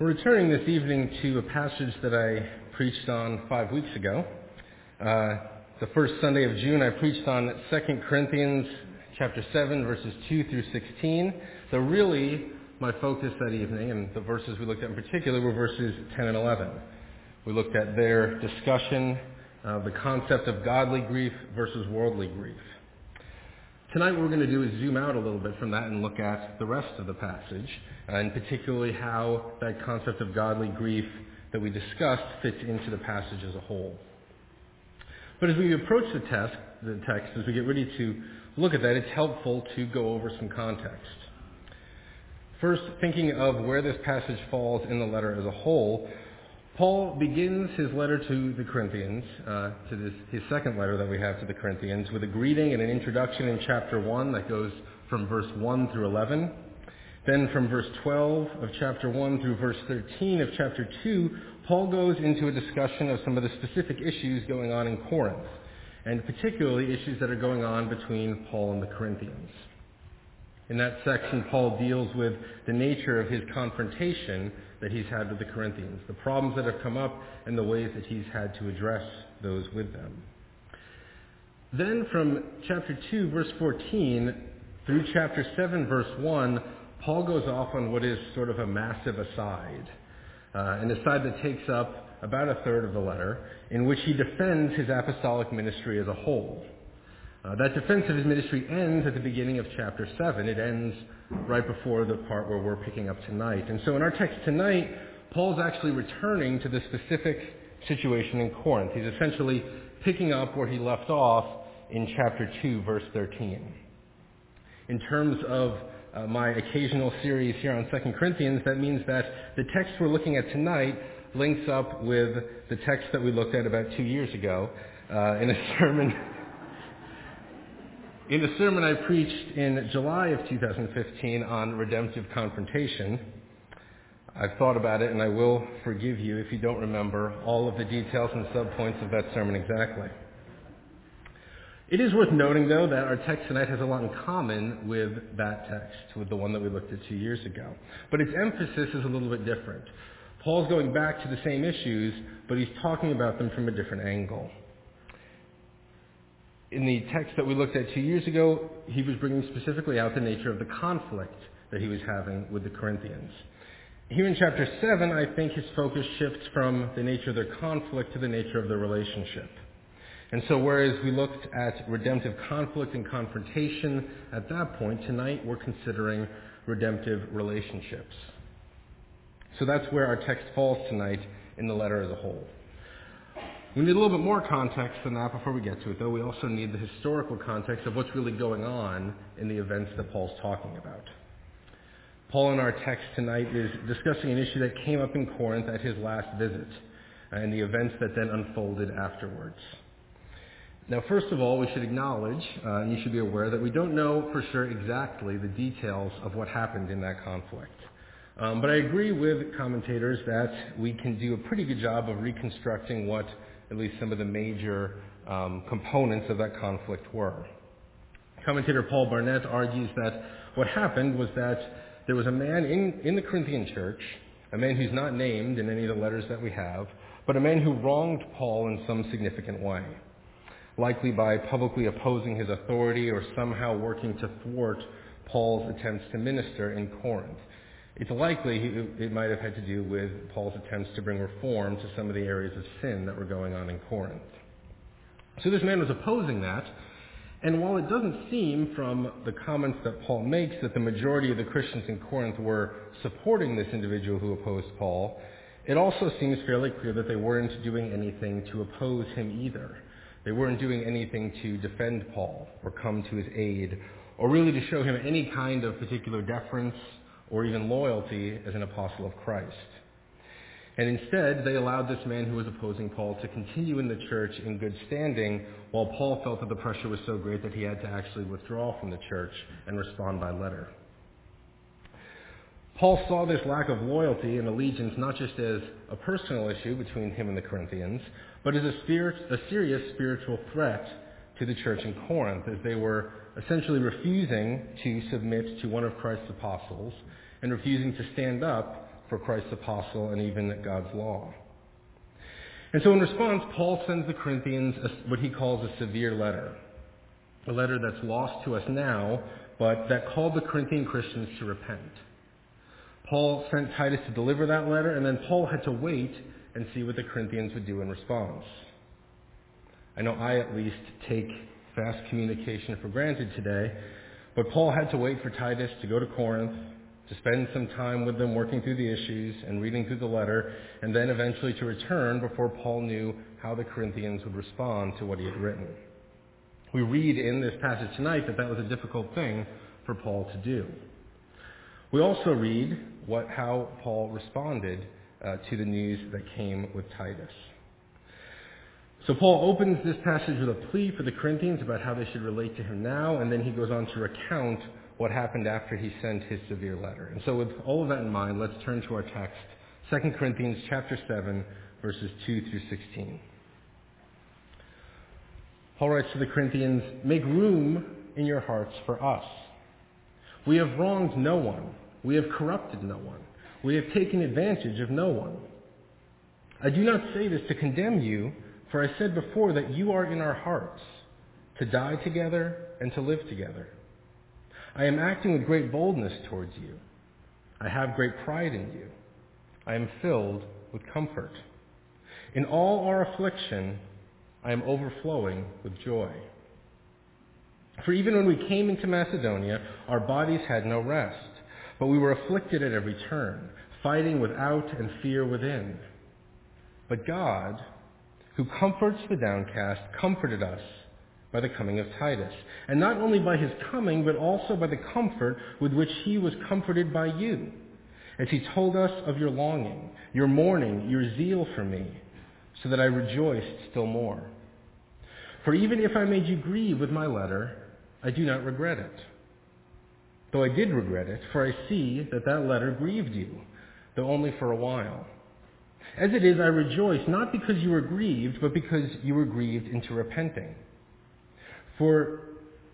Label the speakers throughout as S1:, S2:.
S1: We're returning this evening to a passage that I preached on five weeks ago. Uh, the first Sunday of June, I preached on 2 Corinthians chapter 7, verses 2 through 16. So really, my focus that evening, and the verses we looked at in particular, were verses 10 and 11. We looked at their discussion of the concept of godly grief versus worldly grief. Tonight what we're going to do is zoom out a little bit from that and look at the rest of the passage, and particularly how that concept of godly grief that we discussed fits into the passage as a whole. But as we approach the text, the text, as we get ready to look at that, it's helpful to go over some context. First, thinking of where this passage falls in the letter as a whole, Paul begins his letter to the Corinthians, uh, to this, his second letter that we have to the Corinthians, with a greeting and an introduction in chapter 1 that goes from verse 1 through 11. Then from verse 12 of chapter 1 through verse 13 of chapter 2, Paul goes into a discussion of some of the specific issues going on in Corinth, and particularly issues that are going on between Paul and the Corinthians. In that section, Paul deals with the nature of his confrontation that he's had with the Corinthians, the problems that have come up, and the ways that he's had to address those with them. Then from chapter 2, verse 14, through chapter 7, verse 1, Paul goes off on what is sort of a massive aside, uh, an aside that takes up about a third of the letter, in which he defends his apostolic ministry as a whole. Uh, that defense of his ministry ends at the beginning of chapter 7. It ends right before the part where we're picking up tonight. And so in our text tonight, Paul's actually returning to the specific situation in Corinth. He's essentially picking up where he left off in chapter 2, verse 13. In terms of uh, my occasional series here on 2 Corinthians, that means that the text we're looking at tonight links up with the text that we looked at about two years ago uh, in a sermon in a sermon I preached in July of 2015 on redemptive confrontation, I've thought about it and I will forgive you if you don't remember all of the details and subpoints of that sermon exactly. It is worth noting, though, that our text tonight has a lot in common with that text, with the one that we looked at two years ago. But its emphasis is a little bit different. Paul's going back to the same issues, but he's talking about them from a different angle in the text that we looked at two years ago, he was bringing specifically out the nature of the conflict that he was having with the Corinthians. Here in chapter 7, I think his focus shifts from the nature of their conflict to the nature of their relationship. And so whereas we looked at redemptive conflict and confrontation at that point, tonight we're considering redemptive relationships. So that's where our text falls tonight in the letter as a whole. We need a little bit more context than that before we get to it, though. We also need the historical context of what's really going on in the events that Paul's talking about. Paul in our text tonight is discussing an issue that came up in Corinth at his last visit and the events that then unfolded afterwards. Now, first of all, we should acknowledge, uh, and you should be aware, that we don't know for sure exactly the details of what happened in that conflict. Um, but I agree with commentators that we can do a pretty good job of reconstructing what at least some of the major um, components of that conflict were. Commentator Paul Barnett argues that what happened was that there was a man in, in the Corinthian church, a man who's not named in any of the letters that we have, but a man who wronged Paul in some significant way, likely by publicly opposing his authority or somehow working to thwart Paul's attempts to minister in Corinth. It's likely it might have had to do with Paul's attempts to bring reform to some of the areas of sin that were going on in Corinth. So this man was opposing that, and while it doesn't seem from the comments that Paul makes that the majority of the Christians in Corinth were supporting this individual who opposed Paul, it also seems fairly clear that they weren't doing anything to oppose him either. They weren't doing anything to defend Paul or come to his aid or really to show him any kind of particular deference or even loyalty as an apostle of Christ. And instead, they allowed this man who was opposing Paul to continue in the church in good standing, while Paul felt that the pressure was so great that he had to actually withdraw from the church and respond by letter. Paul saw this lack of loyalty and allegiance not just as a personal issue between him and the Corinthians, but as a, spirit, a serious spiritual threat to the church in Corinth, as they were essentially refusing to submit to one of Christ's apostles and refusing to stand up for Christ's apostle and even God's law. And so in response, Paul sends the Corinthians what he calls a severe letter. A letter that's lost to us now, but that called the Corinthian Christians to repent. Paul sent Titus to deliver that letter, and then Paul had to wait and see what the Corinthians would do in response. I know I at least take fast communication for granted today, but Paul had to wait for Titus to go to Corinth, to spend some time with them working through the issues and reading through the letter, and then eventually to return before Paul knew how the Corinthians would respond to what he had written. We read in this passage tonight that that was a difficult thing for Paul to do. We also read what, how Paul responded uh, to the news that came with Titus. So Paul opens this passage with a plea for the Corinthians about how they should relate to him now, and then he goes on to recount what happened after he sent his severe letter. And so with all of that in mind, let's turn to our text, 2 Corinthians chapter 7, verses 2 through 16. Paul writes to the Corinthians, Make room in your hearts for us. We have wronged no one. We have corrupted no one. We have taken advantage of no one. I do not say this to condemn you, for I said before that you are in our hearts, to die together and to live together. I am acting with great boldness towards you. I have great pride in you. I am filled with comfort. In all our affliction, I am overflowing with joy. For even when we came into Macedonia, our bodies had no rest, but we were afflicted at every turn, fighting without and fear within. But God, who comforts the downcast, comforted us by the coming of Titus. And not only by his coming, but also by the comfort with which he was comforted by you, as he told us of your longing, your mourning, your zeal for me, so that I rejoiced still more. For even if I made you grieve with my letter, I do not regret it. Though I did regret it, for I see that that letter grieved you, though only for a while. As it is, I rejoice, not because you were grieved, but because you were grieved into repenting. For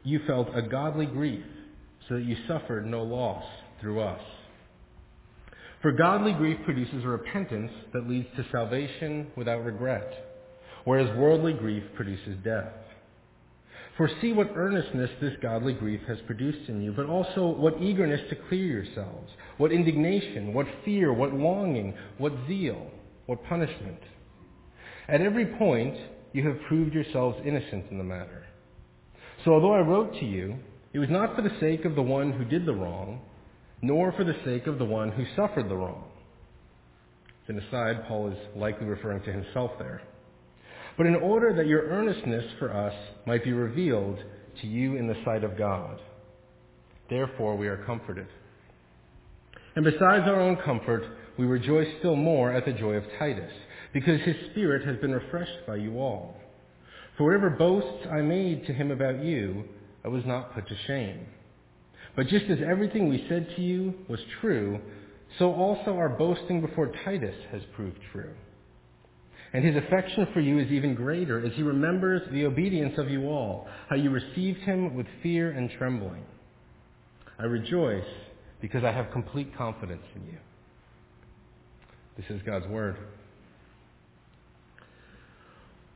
S1: you felt a godly grief, so that you suffered no loss through us. For godly grief produces a repentance that leads to salvation without regret, whereas worldly grief produces death. For see what earnestness this godly grief has produced in you, but also what eagerness to clear yourselves, what indignation, what fear, what longing, what zeal, what punishment. At every point, you have proved yourselves innocent in the matter. So although I wrote to you, it was not for the sake of the one who did the wrong, nor for the sake of the one who suffered the wrong. As an aside, Paul is likely referring to himself there. But in order that your earnestness for us might be revealed to you in the sight of God. Therefore we are comforted. And besides our own comfort, we rejoice still more at the joy of Titus, because his spirit has been refreshed by you all. For whatever boasts I made to him about you, I was not put to shame. But just as everything we said to you was true, so also our boasting before Titus has proved true. And his affection for you is even greater as he remembers the obedience of you all, how you received him with fear and trembling. I rejoice because I have complete confidence in you. This is God's Word.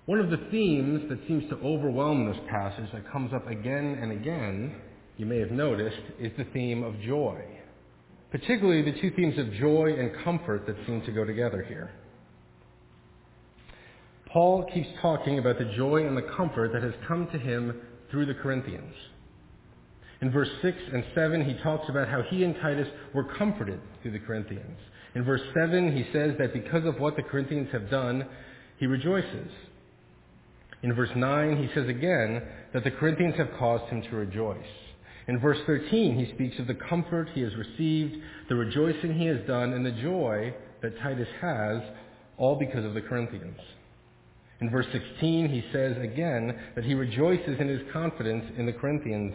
S1: One of the themes that seems to overwhelm this passage that comes up again and again, you may have noticed, is the theme of joy. Particularly the two themes of joy and comfort that seem to go together here. Paul keeps talking about the joy and the comfort that has come to him through the Corinthians. In verse 6 and 7, he talks about how he and Titus were comforted through the Corinthians. In verse 7, he says that because of what the Corinthians have done, he rejoices. In verse 9, he says again that the Corinthians have caused him to rejoice. In verse 13, he speaks of the comfort he has received, the rejoicing he has done, and the joy that Titus has, all because of the Corinthians. In verse 16, he says again that he rejoices in his confidence in the Corinthians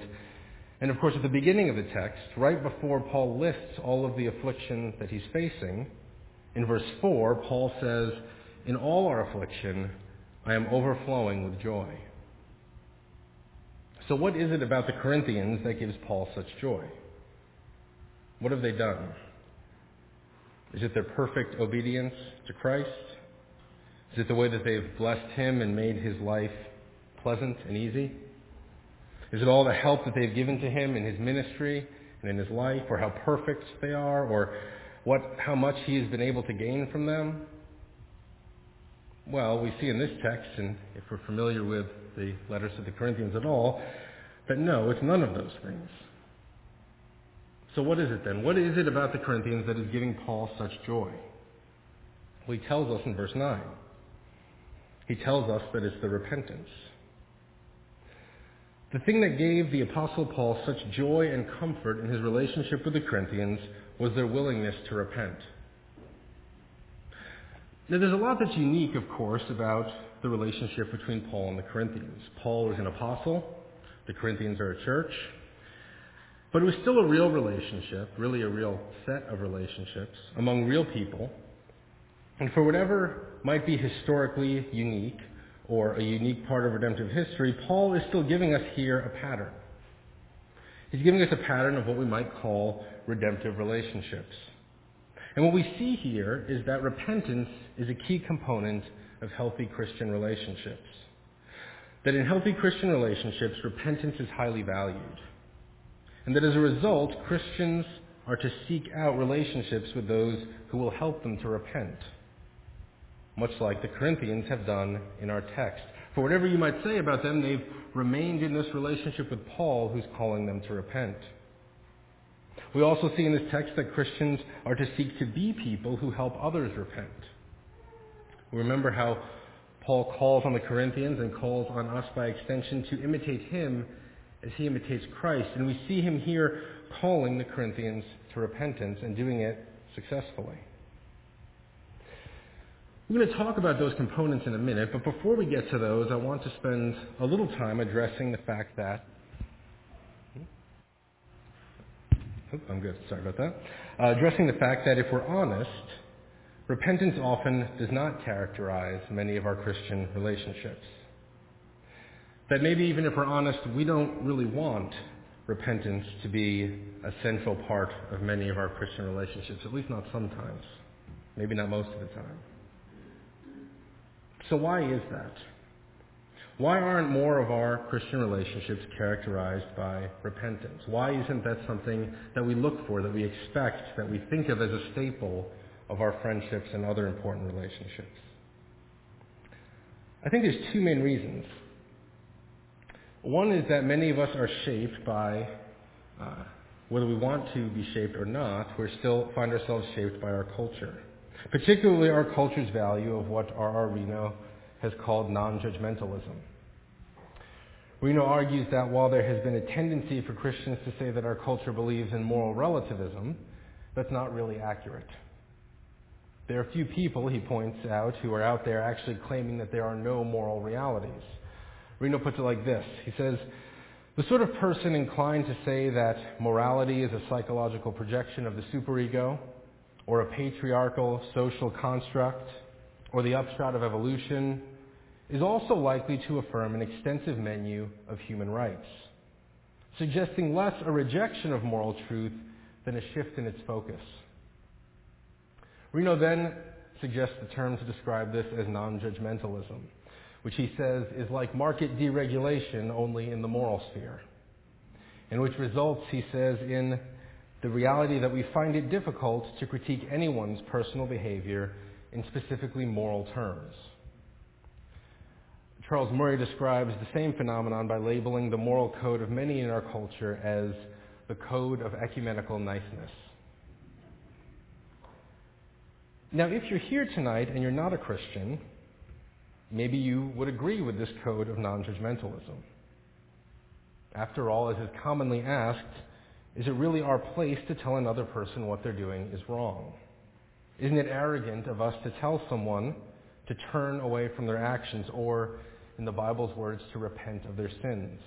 S1: and of course, at the beginning of the text, right before Paul lists all of the affliction that he's facing, in verse 4, Paul says, In all our affliction, I am overflowing with joy. So what is it about the Corinthians that gives Paul such joy? What have they done? Is it their perfect obedience to Christ? Is it the way that they've blessed him and made his life pleasant and easy? Is it all the help that they've given to him in his ministry and in his life, or how perfect they are, or what, how much he has been able to gain from them? Well, we see in this text, and if we're familiar with the letters to the Corinthians at all, that no, it's none of those things. So what is it then? What is it about the Corinthians that is giving Paul such joy? Well, he tells us in verse 9. He tells us that it's the repentance. The thing that gave the Apostle Paul such joy and comfort in his relationship with the Corinthians was their willingness to repent. Now, there's a lot that's unique, of course, about the relationship between Paul and the Corinthians. Paul is an apostle, the Corinthians are a church, but it was still a real relationship, really a real set of relationships among real people. And for whatever might be historically unique or a unique part of redemptive history, Paul is still giving us here a pattern. He's giving us a pattern of what we might call redemptive relationships. And what we see here is that repentance is a key component of healthy Christian relationships. That in healthy Christian relationships, repentance is highly valued. And that as a result, Christians are to seek out relationships with those who will help them to repent. Much like the Corinthians have done in our text. For whatever you might say about them, they've remained in this relationship with Paul, who's calling them to repent. We also see in this text that Christians are to seek to be people who help others repent. We remember how Paul calls on the Corinthians and calls on us by extension to imitate him as he imitates Christ. And we see him here calling the Corinthians to repentance and doing it successfully. We're going to talk about those components in a minute, but before we get to those, I want to spend a little time addressing the fact that Oh, I'm good. Sorry about that. Uh, addressing the fact that if we're honest, repentance often does not characterize many of our Christian relationships. That maybe even if we're honest, we don't really want repentance to be a central part of many of our Christian relationships, at least not sometimes. Maybe not most of the time. So why is that? Why aren't more of our Christian relationships characterized by repentance? Why isn't that something that we look for, that we expect, that we think of as a staple of our friendships and other important relationships? I think there's two main reasons. One is that many of us are shaped by, uh, whether we want to be shaped or not, we still find ourselves shaped by our culture. Particularly our culture's value of what R.R. Reno has called non-judgmentalism. Reno argues that while there has been a tendency for Christians to say that our culture believes in moral relativism, that's not really accurate. There are few people, he points out, who are out there actually claiming that there are no moral realities. Reno puts it like this. He says, the sort of person inclined to say that morality is a psychological projection of the superego, or a patriarchal social construct, or the upshot of evolution, is also likely to affirm an extensive menu of human rights, suggesting less a rejection of moral truth than a shift in its focus. Reno then suggests the term to describe this as non-judgmentalism, which he says is like market deregulation only in the moral sphere, and which results, he says, in the reality that we find it difficult to critique anyone's personal behavior in specifically moral terms. Charles Murray describes the same phenomenon by labeling the moral code of many in our culture as the code of ecumenical niceness. Now, if you're here tonight and you're not a Christian, maybe you would agree with this code of non-judgmentalism. After all, as is commonly asked, is it really our place to tell another person what they're doing is wrong? Isn't it arrogant of us to tell someone to turn away from their actions or, in the Bible's words, to repent of their sins?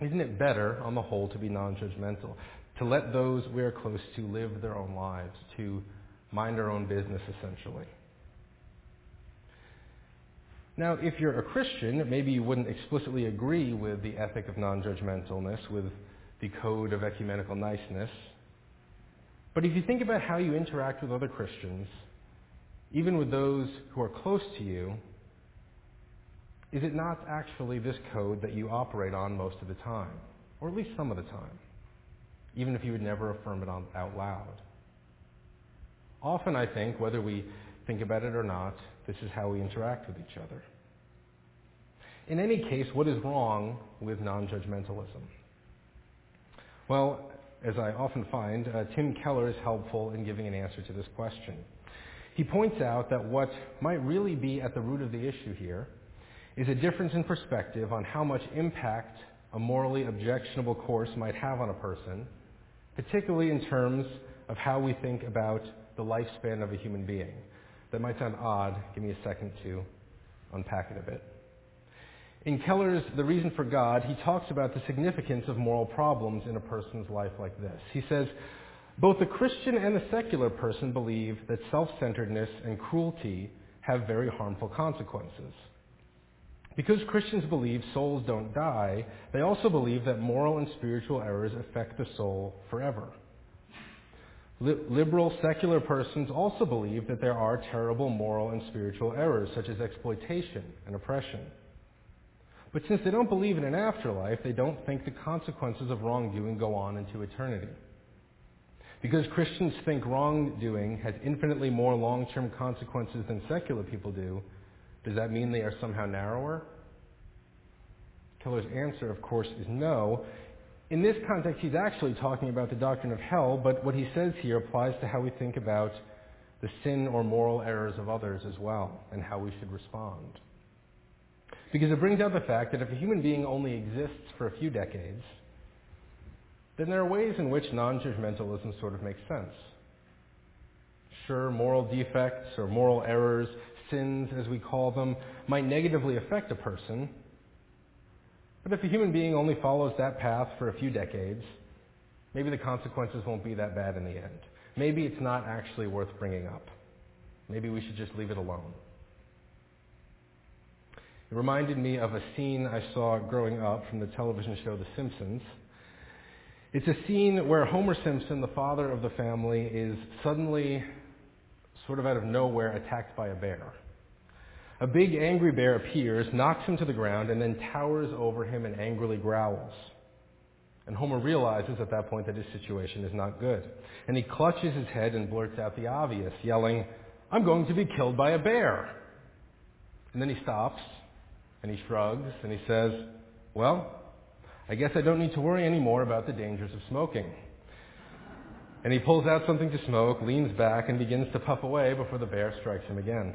S1: Isn't it better, on the whole, to be non-judgmental, to let those we are close to live their own lives, to mind our own business, essentially? Now, if you're a Christian, maybe you wouldn't explicitly agree with the ethic of non-judgmentalness, with the code of ecumenical niceness. But if you think about how you interact with other Christians, even with those who are close to you, is it not actually this code that you operate on most of the time? Or at least some of the time, even if you would never affirm it out loud. Often, I think, whether we think about it or not, this is how we interact with each other. In any case, what is wrong with non-judgmentalism? Well, as I often find, uh, Tim Keller is helpful in giving an answer to this question. He points out that what might really be at the root of the issue here is a difference in perspective on how much impact a morally objectionable course might have on a person, particularly in terms of how we think about the lifespan of a human being. That might sound odd. Give me a second to unpack it a bit. In Keller's The Reason for God, he talks about the significance of moral problems in a person's life like this. He says, both the Christian and the secular person believe that self-centeredness and cruelty have very harmful consequences. Because Christians believe souls don't die, they also believe that moral and spiritual errors affect the soul forever. Liberal secular persons also believe that there are terrible moral and spiritual errors, such as exploitation and oppression. But since they don't believe in an afterlife, they don't think the consequences of wrongdoing go on into eternity. Because Christians think wrongdoing has infinitely more long-term consequences than secular people do, does that mean they are somehow narrower? Keller's answer, of course, is no. In this context, he's actually talking about the doctrine of hell, but what he says here applies to how we think about the sin or moral errors of others as well, and how we should respond. Because it brings out the fact that if a human being only exists for a few decades, then there are ways in which non-judgmentalism sort of makes sense. Sure, moral defects or moral errors, sins as we call them, might negatively affect a person, but if a human being only follows that path for a few decades, maybe the consequences won't be that bad in the end. Maybe it's not actually worth bringing up. Maybe we should just leave it alone. Reminded me of a scene I saw growing up from the television show The Simpsons. It's a scene where Homer Simpson, the father of the family, is suddenly, sort of out of nowhere, attacked by a bear. A big angry bear appears, knocks him to the ground, and then towers over him and angrily growls. And Homer realizes at that point that his situation is not good. And he clutches his head and blurts out the obvious, yelling, I'm going to be killed by a bear. And then he stops, and he shrugs, and he says, Well, I guess I don't need to worry anymore about the dangers of smoking. And he pulls out something to smoke, leans back, and begins to puff away before the bear strikes him again.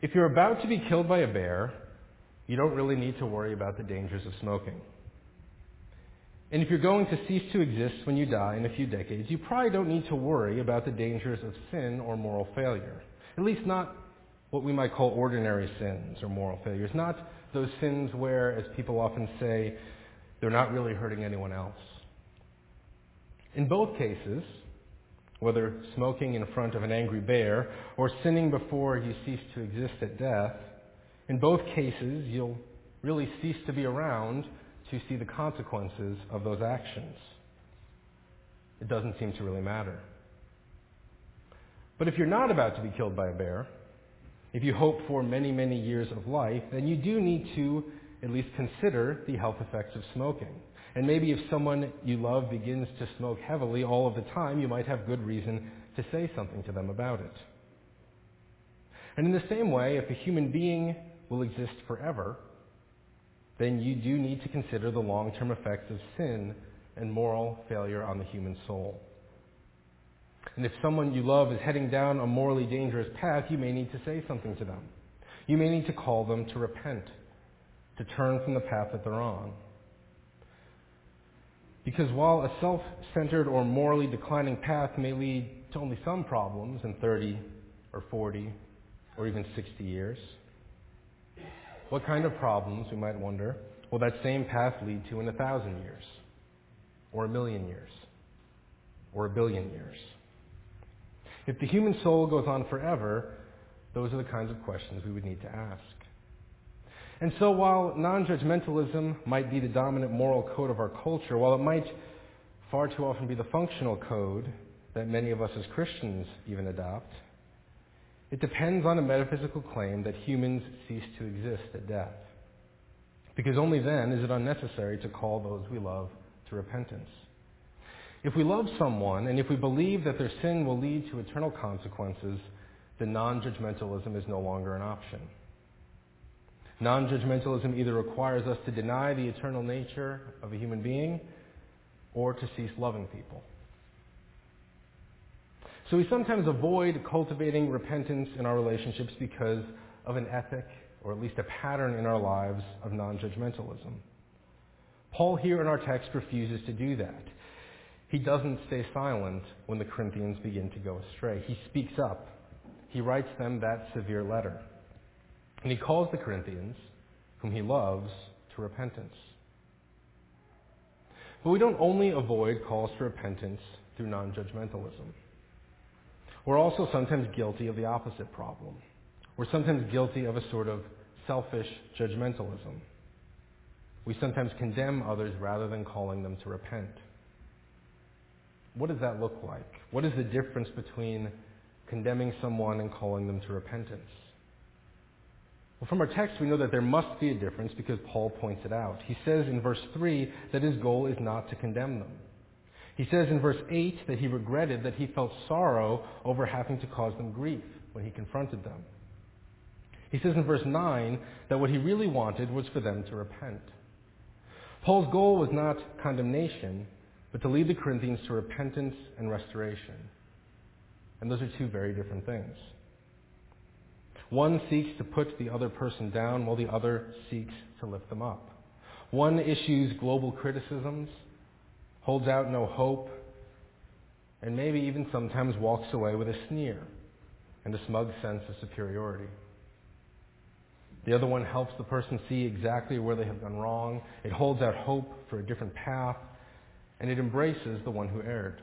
S1: If you're about to be killed by a bear, you don't really need to worry about the dangers of smoking. And if you're going to cease to exist when you die in a few decades, you probably don't need to worry about the dangers of sin or moral failure. At least not what we might call ordinary sins or moral failures. Not those sins where, as people often say, they're not really hurting anyone else. In both cases, whether smoking in front of an angry bear or sinning before you cease to exist at death, in both cases you'll really cease to be around to see the consequences of those actions. It doesn't seem to really matter. But if you're not about to be killed by a bear, if you hope for many, many years of life, then you do need to at least consider the health effects of smoking. And maybe if someone you love begins to smoke heavily all of the time, you might have good reason to say something to them about it. And in the same way, if a human being will exist forever, then you do need to consider the long-term effects of sin and moral failure on the human soul. And if someone you love is heading down a morally dangerous path, you may need to say something to them. You may need to call them to repent, to turn from the path that they're on. Because while a self-centered or morally declining path may lead to only some problems in 30 or 40 or even 60 years, what kind of problems, we might wonder, will that same path lead to in a thousand years? Or a million years? Or a billion years? If the human soul goes on forever, those are the kinds of questions we would need to ask. And so while non-judgmentalism might be the dominant moral code of our culture, while it might far too often be the functional code that many of us as Christians even adopt. It depends on a metaphysical claim that humans cease to exist at death. Because only then is it unnecessary to call those we love to repentance. If we love someone and if we believe that their sin will lead to eternal consequences, then non-judgmentalism is no longer an option. Non-judgmentalism either requires us to deny the eternal nature of a human being or to cease loving people. So we sometimes avoid cultivating repentance in our relationships because of an ethic, or at least a pattern in our lives of non-judgmentalism. Paul here in our text refuses to do that. He doesn't stay silent when the Corinthians begin to go astray. He speaks up. He writes them that severe letter. And he calls the Corinthians, whom he loves, to repentance. But we don't only avoid calls to repentance through non-judgmentalism. We're also sometimes guilty of the opposite problem. We're sometimes guilty of a sort of selfish judgmentalism. We sometimes condemn others rather than calling them to repent. What does that look like? What is the difference between condemning someone and calling them to repentance? Well, from our text, we know that there must be a difference because Paul points it out. He says in verse 3 that his goal is not to condemn them. He says in verse 8 that he regretted that he felt sorrow over having to cause them grief when he confronted them. He says in verse 9 that what he really wanted was for them to repent. Paul's goal was not condemnation, but to lead the Corinthians to repentance and restoration. And those are two very different things. One seeks to put the other person down while the other seeks to lift them up. One issues global criticisms, holds out no hope, and maybe even sometimes walks away with a sneer and a smug sense of superiority. The other one helps the person see exactly where they have gone wrong. It holds out hope for a different path, and it embraces the one who erred.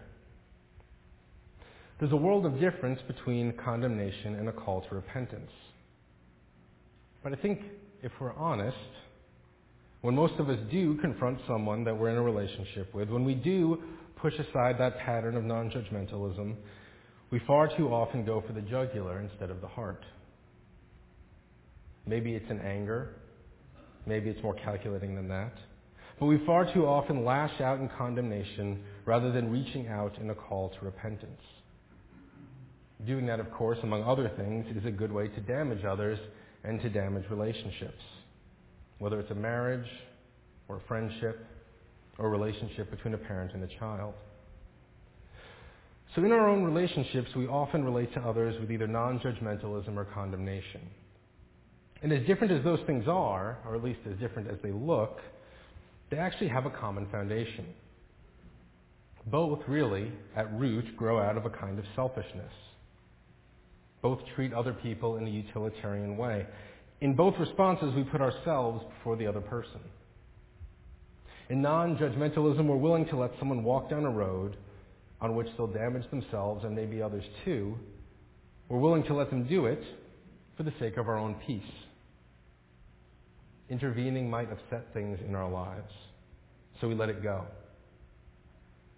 S1: There's a world of difference between condemnation and a call to repentance. But I think if we're honest, when most of us do confront someone that we're in a relationship with, when we do push aside that pattern of non-judgmentalism, we far too often go for the jugular instead of the heart. Maybe it's in anger. Maybe it's more calculating than that. But we far too often lash out in condemnation rather than reaching out in a call to repentance. Doing that, of course, among other things, is a good way to damage others and to damage relationships, whether it's a marriage or a friendship or a relationship between a parent and a child. So in our own relationships, we often relate to others with either non-judgmentalism or condemnation. And as different as those things are, or at least as different as they look, they actually have a common foundation. Both really, at root, grow out of a kind of selfishness. Both treat other people in a utilitarian way. In both responses, we put ourselves before the other person. In non-judgmentalism, we're willing to let someone walk down a road on which they'll damage themselves and maybe others too. We're willing to let them do it for the sake of our own peace. Intervening might upset things in our lives, so we let it go.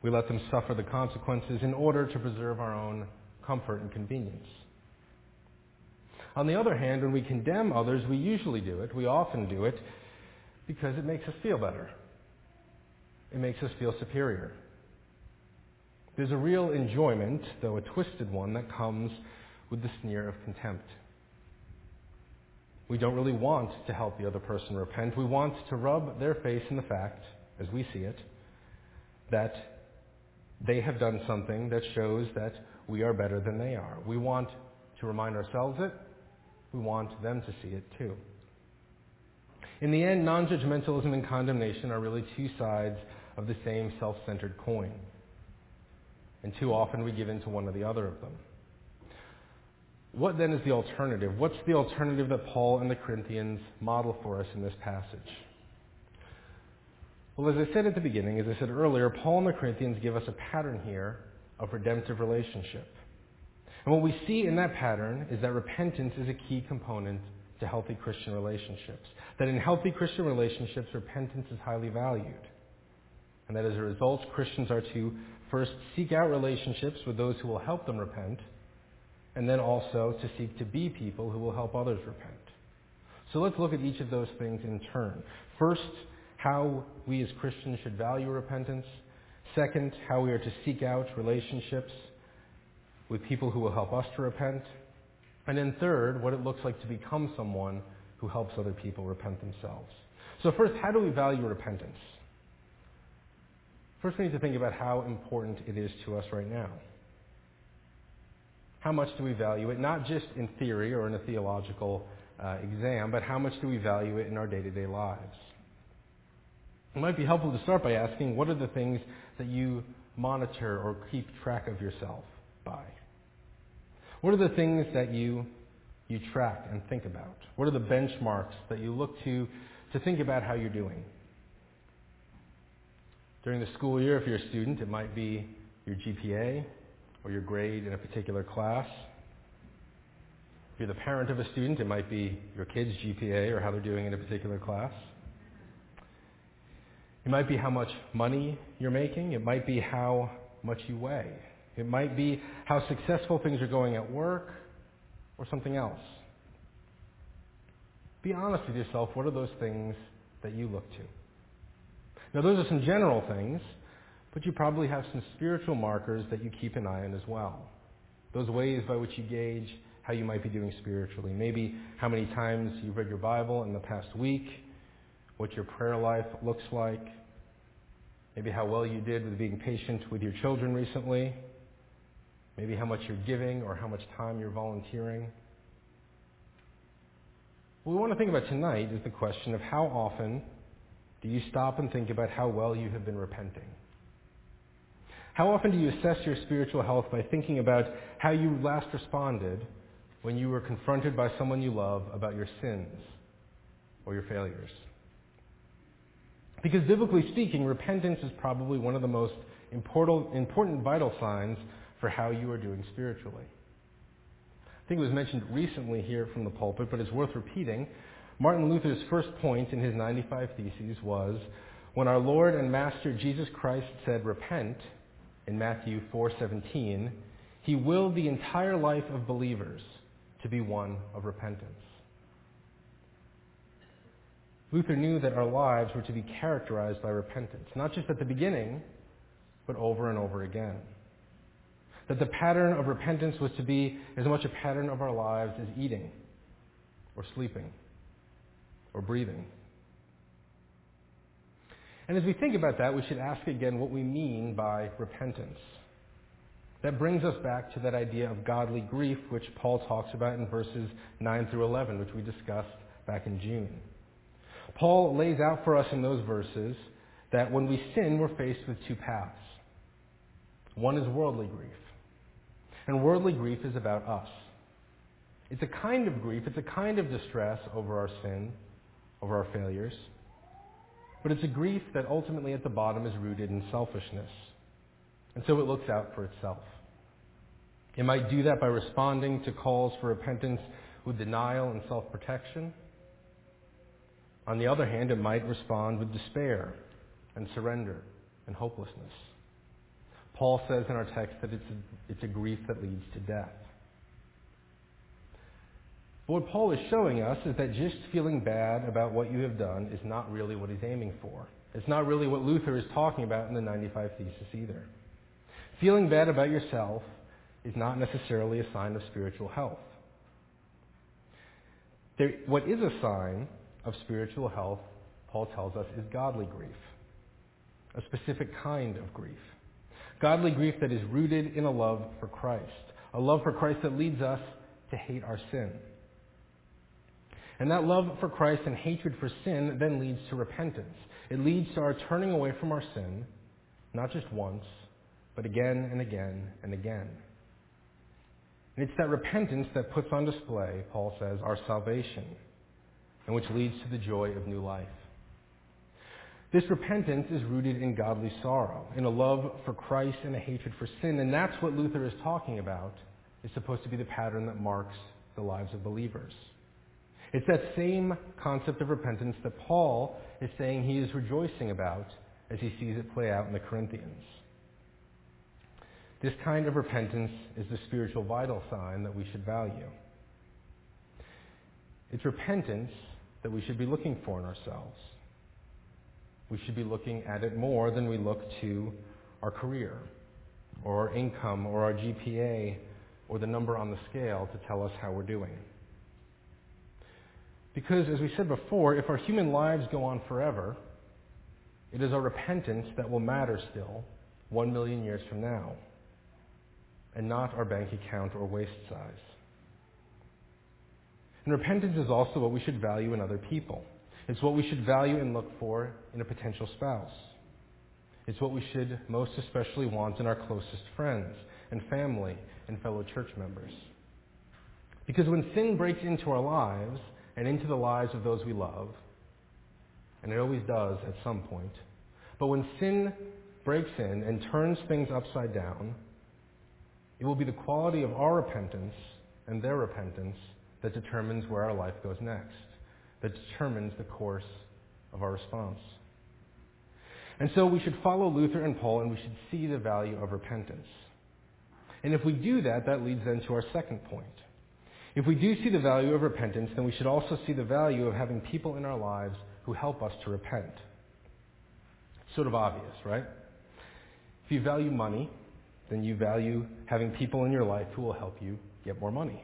S1: We let them suffer the consequences in order to preserve our own comfort and convenience. On the other hand, when we condemn others, we usually do it, we often do it, because it makes us feel better. It makes us feel superior. There's a real enjoyment, though a twisted one, that comes with the sneer of contempt. We don't really want to help the other person repent. We want to rub their face in the fact, as we see it, that they have done something that shows that we are better than they are. We want to remind ourselves it. We want them to see it too. In the end, non-judgmentalism and condemnation are really two sides of the same self-centered coin. And too often we give in to one or the other of them. What then is the alternative? What's the alternative that Paul and the Corinthians model for us in this passage? Well, as I said at the beginning, as I said earlier, Paul and the Corinthians give us a pattern here of redemptive relationship. And what we see in that pattern is that repentance is a key component to healthy Christian relationships. That in healthy Christian relationships, repentance is highly valued. And that as a result, Christians are to first seek out relationships with those who will help them repent, and then also to seek to be people who will help others repent. So let's look at each of those things in turn. First, how we as Christians should value repentance. Second, how we are to seek out relationships with people who will help us to repent. And then third, what it looks like to become someone who helps other people repent themselves. So first, how do we value repentance? First, we need to think about how important it is to us right now. How much do we value it, not just in theory or in a theological uh, exam, but how much do we value it in our day-to-day lives? It might be helpful to start by asking, what are the things that you monitor or keep track of yourself by? What are the things that you, you track and think about? What are the benchmarks that you look to to think about how you're doing? During the school year, if you're a student, it might be your GPA or your grade in a particular class. If you're the parent of a student, it might be your kid's GPA or how they're doing in a particular class. It might be how much money you're making. It might be how much you weigh. It might be how successful things are going at work or something else. Be honest with yourself. What are those things that you look to? Now, those are some general things, but you probably have some spiritual markers that you keep an eye on as well. Those ways by which you gauge how you might be doing spiritually. Maybe how many times you've read your Bible in the past week, what your prayer life looks like, maybe how well you did with being patient with your children recently, maybe how much you're giving or how much time you're volunteering. What we want to think about tonight is the question of how often do you stop and think about how well you have been repenting? How often do you assess your spiritual health by thinking about how you last responded when you were confronted by someone you love about your sins or your failures? Because biblically speaking, repentance is probably one of the most important, vital signs for how you are doing spiritually. I think it was mentioned recently here from the pulpit, but it's worth repeating. Martin Luther's first point in his 95 Theses was when our Lord and Master Jesus Christ said, Repent, in Matthew 4:17, he willed the entire life of believers to be one of repentance. Luther knew that our lives were to be characterized by repentance, not just at the beginning, but over and over again. That the pattern of repentance was to be as much a pattern of our lives as eating, or sleeping, or breathing. And as we think about that, we should ask again what we mean by repentance. That brings us back to that idea of godly grief, which Paul talks about in verses 9 through 11, which we discussed back in June. Paul lays out for us in those verses that when we sin, we're faced with two paths. One is worldly grief. And worldly grief is about us. It's a kind of grief, it's a kind of distress over our sin, over our failures. But it's a grief that ultimately at the bottom is rooted in selfishness. And so it looks out for itself. It might do that by responding to calls for repentance with denial and self-protection. On the other hand, it might respond with despair and surrender and hopelessness. Paul says in our text that it's a, it's a grief that leads to death. What Paul is showing us is that just feeling bad about what you have done is not really what he's aiming for. It's not really what Luther is talking about in the 95 Thesis either. Feeling bad about yourself is not necessarily a sign of spiritual health. There, what is a sign of spiritual health, Paul tells us, is godly grief, a specific kind of grief. Godly grief that is rooted in a love for Christ, a love for Christ that leads us to hate our sin. And that love for Christ and hatred for sin then leads to repentance. It leads to our turning away from our sin, not just once, but again and again and again. And it's that repentance that puts on display, Paul says, our salvation, and which leads to the joy of new life. This repentance is rooted in godly sorrow, in a love for Christ and a hatred for sin, and that's what Luther is talking about, is supposed to be the pattern that marks the lives of believers. It's that same concept of repentance that Paul is saying he is rejoicing about as he sees it play out in the Corinthians. This kind of repentance is the spiritual vital sign that we should value. It's repentance that we should be looking for in ourselves. We should be looking at it more than we look to our career, or our income, or our GPA, or the number on the scale to tell us how we're doing. Because, as we said before, if our human lives go on forever, it is our repentance that will matter still one million years from now, and not our bank account or waist size. And repentance is also what we should value in other people. It's what we should value and look for in a potential spouse. It's what we should most especially want in our closest friends and family and fellow church members. Because when sin breaks into our lives and into the lives of those we love, and it always does at some point, but when sin breaks in and turns things upside down, it will be the quality of our repentance and their repentance that determines where our life goes next, that determines the course of our response. And so we should follow Luther and Paul and we should see the value of repentance. And if we do that, that leads then to our second point. If we do see the value of repentance, then we should also see the value of having people in our lives who help us to repent. It's sort of obvious, right? If you value money, then you value having people in your life who will help you get more money.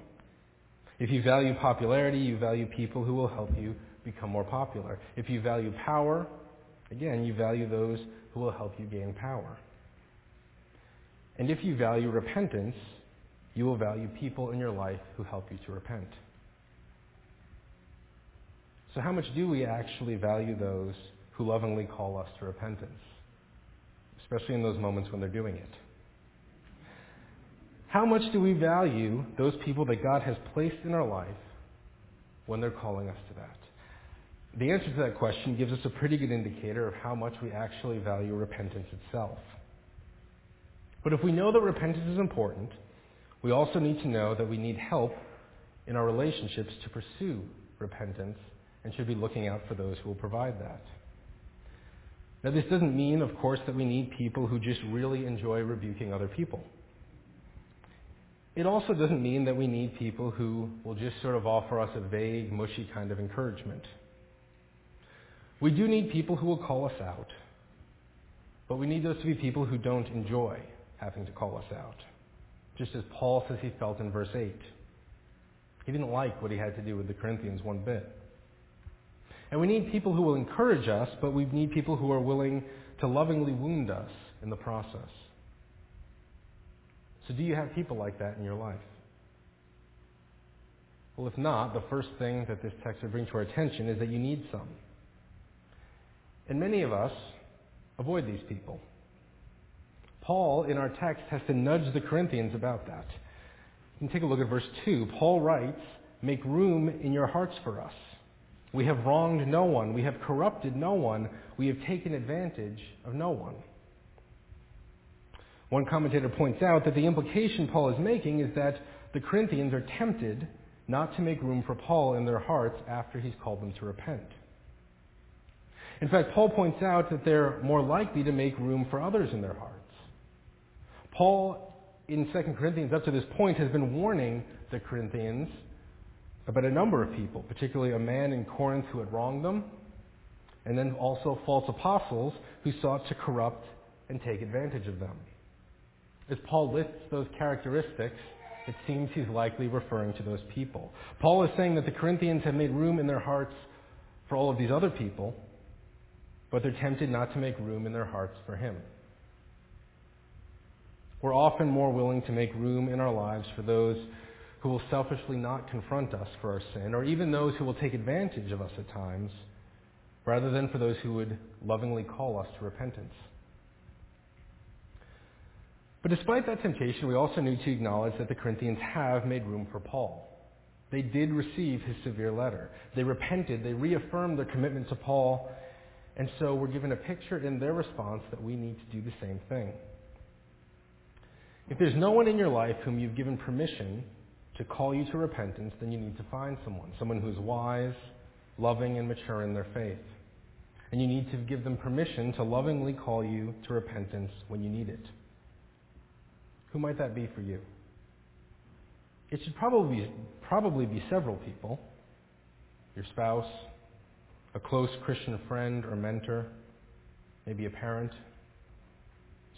S1: If you value popularity, you value people who will help you become more popular. If you value power, again, you value those who will help you gain power. And if you value repentance, you will value people in your life who help you to repent. So, how much do we actually value those who lovingly call us to repentance, especially in those moments when they're doing it? How much do we value those people that God has placed in our life when they're calling us to that? The answer to that question gives us a pretty good indicator of how much we actually value repentance itself. But if we know that repentance is important, we also need to know that we need help in our relationships to pursue repentance and should be looking out for those who will provide that. Now, this doesn't mean, of course, that we need people who just really enjoy rebuking other people. It also doesn't mean that we need people who will just sort of offer us a vague, mushy kind of encouragement. We do need people who will call us out, but we need those to be people who don't enjoy having to call us out, just as Paul says he felt in verse 8. He didn't like what he had to do with the Corinthians one bit. And we need people who will encourage us, but we need people who are willing to lovingly wound us in the process. So do you have people like that in your life? Well, if not, the first thing that this text would bring to our attention is that you need some. And many of us avoid these people. Paul, in our text, has to nudge the Corinthians about that. You can take a look at verse 2. Paul writes, Make room in your hearts for us. We have wronged no one. We have corrupted no one. We have taken advantage of no one. One commentator points out that the implication Paul is making is that the Corinthians are tempted not to make room for Paul in their hearts after he's called them to repent. In fact, Paul points out that they're more likely to make room for others in their hearts. Paul, in 2 Corinthians, up to this point, has been warning the Corinthians about a number of people, particularly a man in Corinth who had wronged them, and then also false apostles who sought to corrupt and take advantage of them. As Paul lists those characteristics, it seems he's likely referring to those people. Paul is saying that the Corinthians have made room in their hearts for all of these other people, but they're tempted not to make room in their hearts for him. We're often more willing to make room in our lives for those who will selfishly not confront us for our sin, or even those who will take advantage of us at times, rather than for those who would lovingly call us to repentance. But despite that temptation, we also need to acknowledge that the Corinthians have made room for Paul. They did receive his severe letter. They repented. They reaffirmed their commitment to Paul. And so we're given a picture in their response that we need to do the same thing. If there's no one in your life whom you've given permission to call you to repentance, then you need to find someone. Someone who's wise, loving, and mature in their faith. and you need to give them permission to lovingly call you to repentance when you need it. Who might that be for you? It should probably be, probably be several people your spouse, a close Christian friend or mentor, maybe a parent.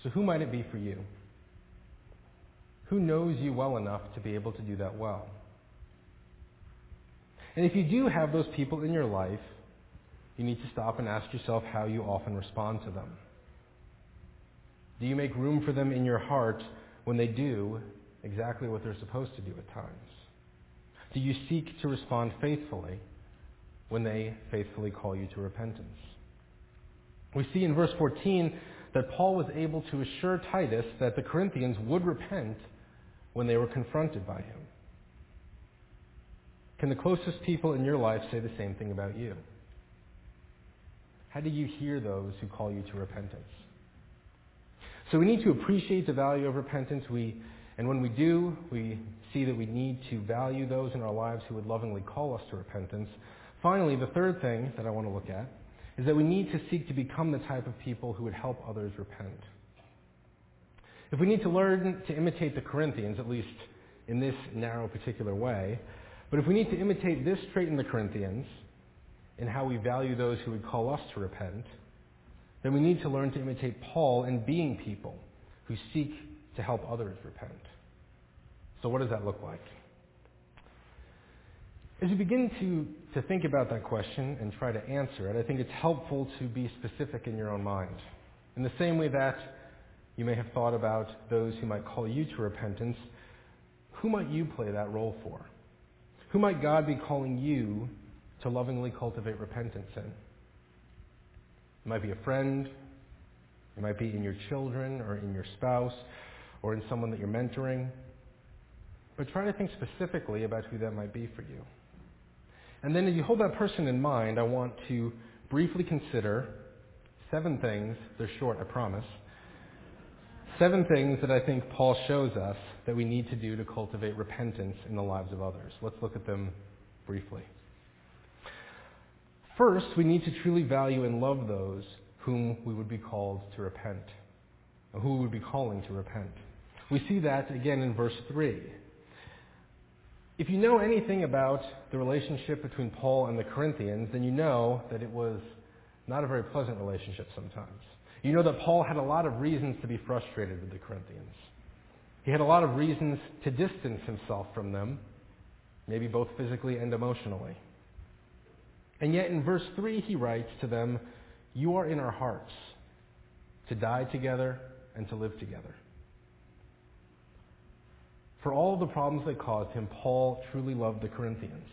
S1: So, who might it be for you? Who knows you well enough to be able to do that well? And if you do have those people in your life, you need to stop and ask yourself how you often respond to them. Do you make room for them in your heart when they do exactly what they're supposed to do at times? Do you seek to respond faithfully when they faithfully call you to repentance? We see in verse 14 that Paul was able to assure Titus that the Corinthians would repent when they were confronted by him. Can the closest people in your life say the same thing about you? How do you hear those who call you to repentance? So we need to appreciate the value of repentance. We, and when we do, we see that we need to value those in our lives who would lovingly call us to repentance. Finally, the third thing that I want to look at is that we need to seek to become the type of people who would help others repent. If we need to learn to imitate the Corinthians, at least in this narrow particular way, but if we need to imitate this trait in the Corinthians, in how we value those who would call us to repent, then we need to learn to imitate Paul in being people who seek to help others repent. So what does that look like? As you begin to, to think about that question and try to answer it, I think it's helpful to be specific in your own mind. In the same way that you may have thought about those who might call you to repentance, who might you play that role for? Who might God be calling you to lovingly cultivate repentance in? It might be a friend, it might be in your children or in your spouse or in someone that you're mentoring. But try to think specifically about who that might be for you. And then as you hold that person in mind, I want to briefly consider seven things. They're short, I promise. Seven things that I think Paul shows us that we need to do to cultivate repentance in the lives of others. Let's look at them briefly. First, we need to truly value and love those whom we would be called to repent, who we would be calling to repent. We see that again in verse 3. If you know anything about the relationship between Paul and the Corinthians, then you know that it was not a very pleasant relationship sometimes. You know that Paul had a lot of reasons to be frustrated with the Corinthians. He had a lot of reasons to distance himself from them, maybe both physically and emotionally. And yet in verse 3, he writes to them, You are in our hearts to die together and to live together. For all of the problems they caused him, Paul truly loved the Corinthians.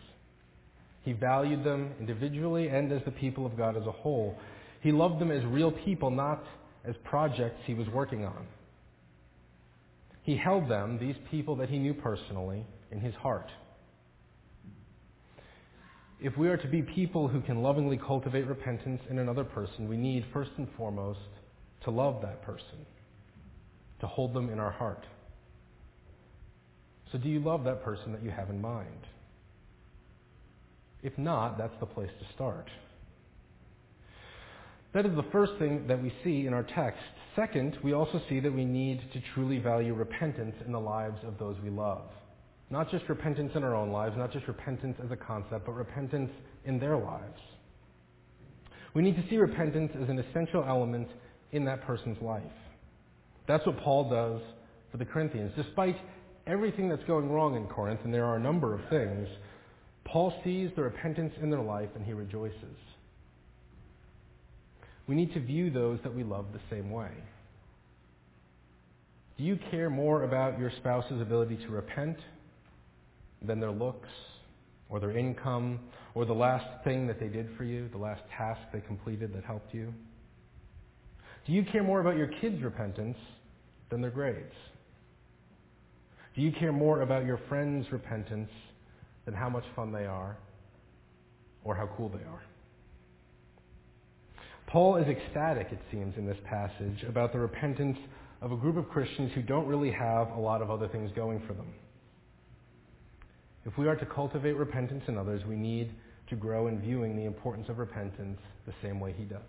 S1: He valued them individually and as the people of God as a whole. He loved them as real people, not as projects he was working on. He held them, these people that he knew personally, in his heart. If we are to be people who can lovingly cultivate repentance in another person, we need, first and foremost, to love that person, to hold them in our heart. So, do you love that person that you have in mind? If not, that's the place to start. That is the first thing that we see in our text. Second, we also see that we need to truly value repentance in the lives of those we love. Not just repentance in our own lives, not just repentance as a concept, but repentance in their lives. We need to see repentance as an essential element in that person's life. That's what Paul does for the Corinthians. Despite everything that's going wrong in Corinth, and there are a number of things, Paul sees the repentance in their life and he rejoices. We need to view those that we love the same way. Do you care more about your spouse's ability to repent than their looks or their income or the last thing that they did for you, the last task they completed that helped you? Do you care more about your kids' repentance than their grades? Do you care more about your friends' repentance than how much fun they are or how cool they are? Paul is ecstatic, it seems, in this passage about the repentance of a group of Christians who don't really have a lot of other things going for them. If we are to cultivate repentance in others, we need to grow in viewing the importance of repentance the same way he does.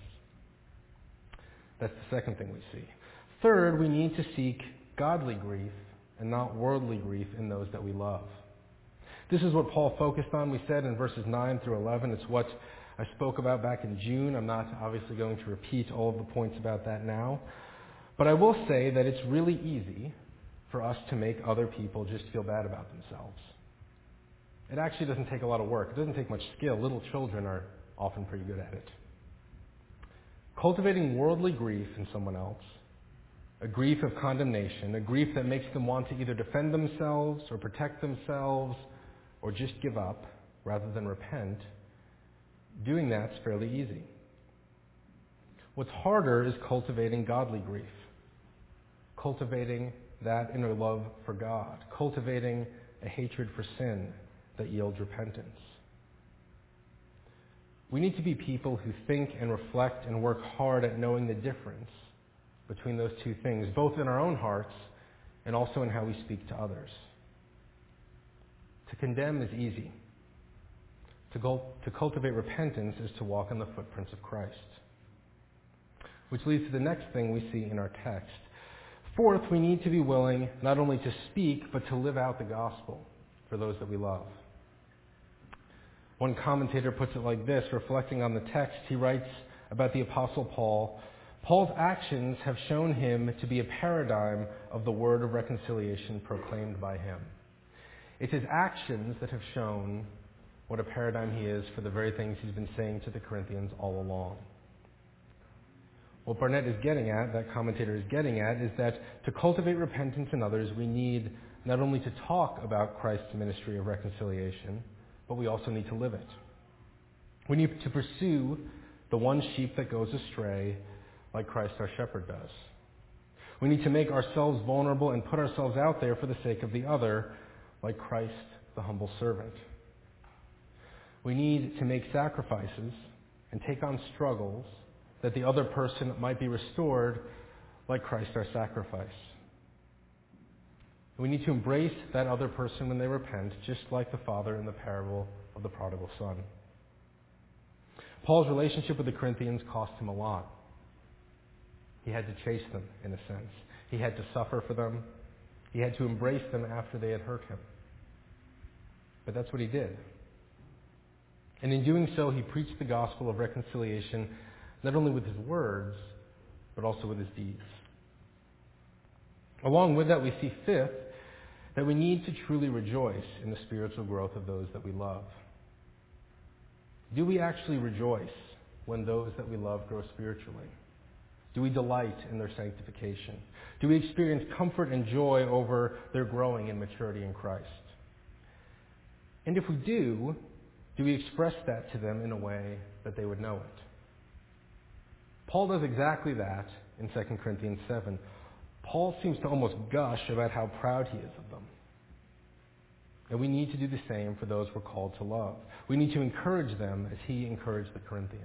S1: That's the second thing we see. Third, we need to seek godly grief and not worldly grief in those that we love. This is what Paul focused on, we said in verses 9 through 11. It's what I spoke about back in June. I'm not obviously going to repeat all of the points about that now. But I will say that it's really easy for us to make other people just feel bad about themselves. It actually doesn't take a lot of work. It doesn't take much skill. Little children are often pretty good at it. Cultivating worldly grief in someone else, a grief of condemnation, a grief that makes them want to either defend themselves or protect themselves or just give up rather than repent, doing that's fairly easy. What's harder is cultivating godly grief, cultivating that inner love for God, cultivating a hatred for sin that yields repentance. We need to be people who think and reflect and work hard at knowing the difference between those two things, both in our own hearts and also in how we speak to others. To condemn is easy. To, go, to cultivate repentance is to walk in the footprints of Christ. Which leads to the next thing we see in our text. Fourth, we need to be willing not only to speak, but to live out the gospel for those that we love. One commentator puts it like this, reflecting on the text. He writes about the Apostle Paul Paul's actions have shown him to be a paradigm of the word of reconciliation proclaimed by him. It's his actions that have shown what a paradigm he is for the very things he's been saying to the Corinthians all along. What Barnett is getting at, that commentator is getting at, is that to cultivate repentance in others, we need not only to talk about Christ's ministry of reconciliation, but we also need to live it. We need to pursue the one sheep that goes astray like Christ our shepherd does. We need to make ourselves vulnerable and put ourselves out there for the sake of the other, like Christ the humble servant. We need to make sacrifices and take on struggles that the other person might be restored like Christ our sacrifice. We need to embrace that other person when they repent, just like the father in the parable of the prodigal son. Paul's relationship with the Corinthians cost him a lot. He had to chase them, in a sense. He had to suffer for them. He had to embrace them after they had hurt him. But that's what he did. And in doing so, he preached the gospel of reconciliation not only with his words, but also with his deeds. Along with that, we see fifth, that we need to truly rejoice in the spiritual growth of those that we love. Do we actually rejoice when those that we love grow spiritually? Do we delight in their sanctification? Do we experience comfort and joy over their growing in maturity in Christ? And if we do, do we express that to them in a way that they would know it? Paul does exactly that in 2 Corinthians 7. Paul seems to almost gush about how proud he is of them. And we need to do the same for those we're called to love. We need to encourage them as he encouraged the Corinthians.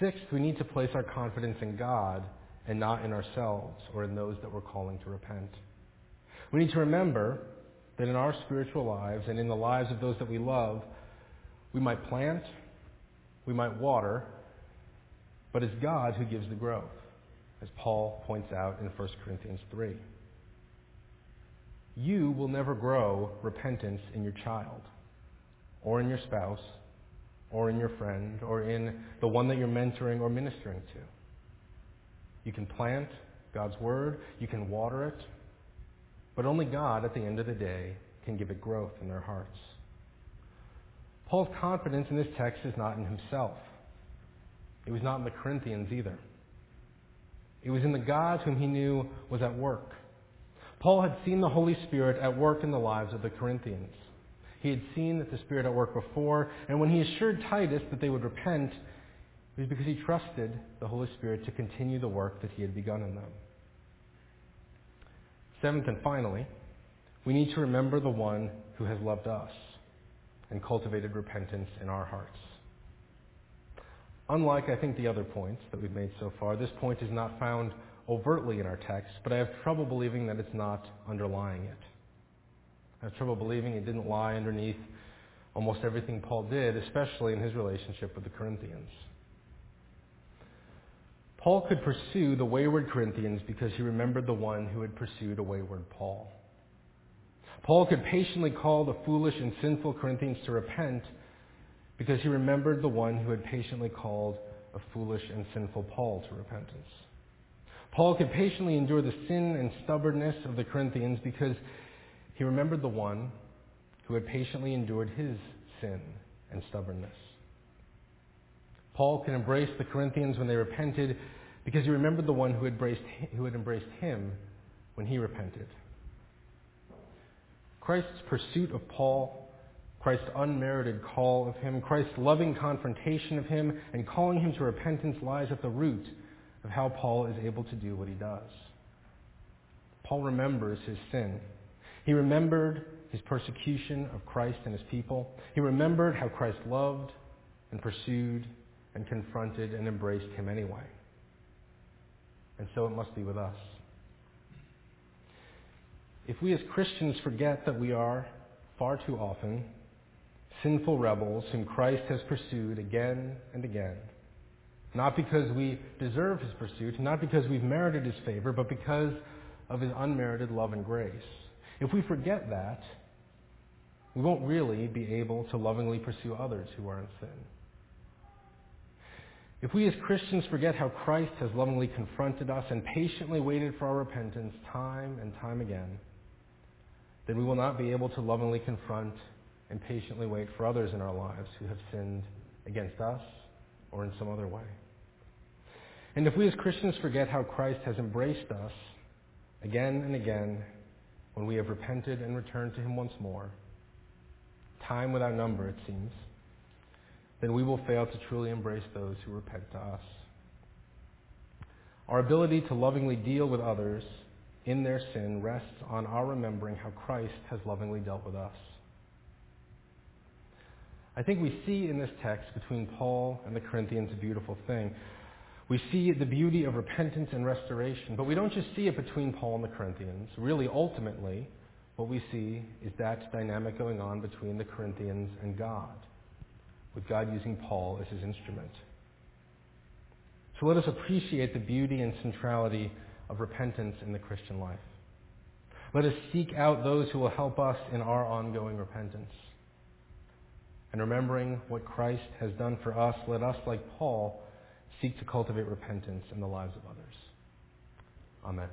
S1: Sixth, we need to place our confidence in God and not in ourselves or in those that we're calling to repent. We need to remember that in our spiritual lives and in the lives of those that we love, we might plant, we might water, but it's God who gives the growth, as Paul points out in 1 Corinthians 3. You will never grow repentance in your child, or in your spouse, or in your friend, or in the one that you're mentoring or ministering to. You can plant God's Word, you can water it, but only God, at the end of the day, can give it growth in their hearts. Paul's confidence in this text is not in himself. It was not in the Corinthians either. It was in the God whom he knew was at work. Paul had seen the Holy Spirit at work in the lives of the Corinthians. He had seen that the Spirit at work before, and when he assured Titus that they would repent, it was because he trusted the Holy Spirit to continue the work that he had begun in them. Seventh and finally, we need to remember the one who has loved us and cultivated repentance in our hearts. Unlike, I think, the other points that we've made so far, this point is not found overtly in our text, but I have trouble believing that it's not underlying it. I have trouble believing it didn't lie underneath almost everything Paul did, especially in his relationship with the Corinthians. Paul could pursue the wayward Corinthians because he remembered the one who had pursued a wayward Paul. Paul could patiently call the foolish and sinful Corinthians to repent because he remembered the one who had patiently called a foolish and sinful Paul to repentance. Paul could patiently endure the sin and stubbornness of the Corinthians because he remembered the one who had patiently endured his sin and stubbornness. Paul can embrace the Corinthians when they repented because he remembered the one who had embraced, who had embraced him when he repented. Christ's pursuit of Paul, Christ's unmerited call of him, Christ's loving confrontation of him, and calling him to repentance lies at the root of how Paul is able to do what he does. Paul remembers his sin. He remembered his persecution of Christ and his people. He remembered how Christ loved and pursued and confronted and embraced him anyway. And so it must be with us. If we as Christians forget that we are, far too often, sinful rebels whom Christ has pursued again and again, not because we deserve his pursuit, not because we've merited his favor, but because of his unmerited love and grace. If we forget that, we won't really be able to lovingly pursue others who are in sin. If we as Christians forget how Christ has lovingly confronted us and patiently waited for our repentance time and time again, then we will not be able to lovingly confront and patiently wait for others in our lives who have sinned against us or in some other way. And if we as Christians forget how Christ has embraced us again and again when we have repented and returned to Him once more, time without number, it seems, then we will fail to truly embrace those who repent to us. Our ability to lovingly deal with others in their sin rests on our remembering how Christ has lovingly dealt with us. I think we see in this text between Paul and the Corinthians a beautiful thing. We see the beauty of repentance and restoration, but we don't just see it between Paul and the Corinthians. Really, ultimately, what we see is that dynamic going on between the Corinthians and God, with God using Paul as his instrument. So let us appreciate the beauty and centrality of repentance in the Christian life. Let us seek out those who will help us in our ongoing repentance. And remembering what Christ has done for us, let us, like Paul, seek to cultivate repentance in the lives of others. Amen.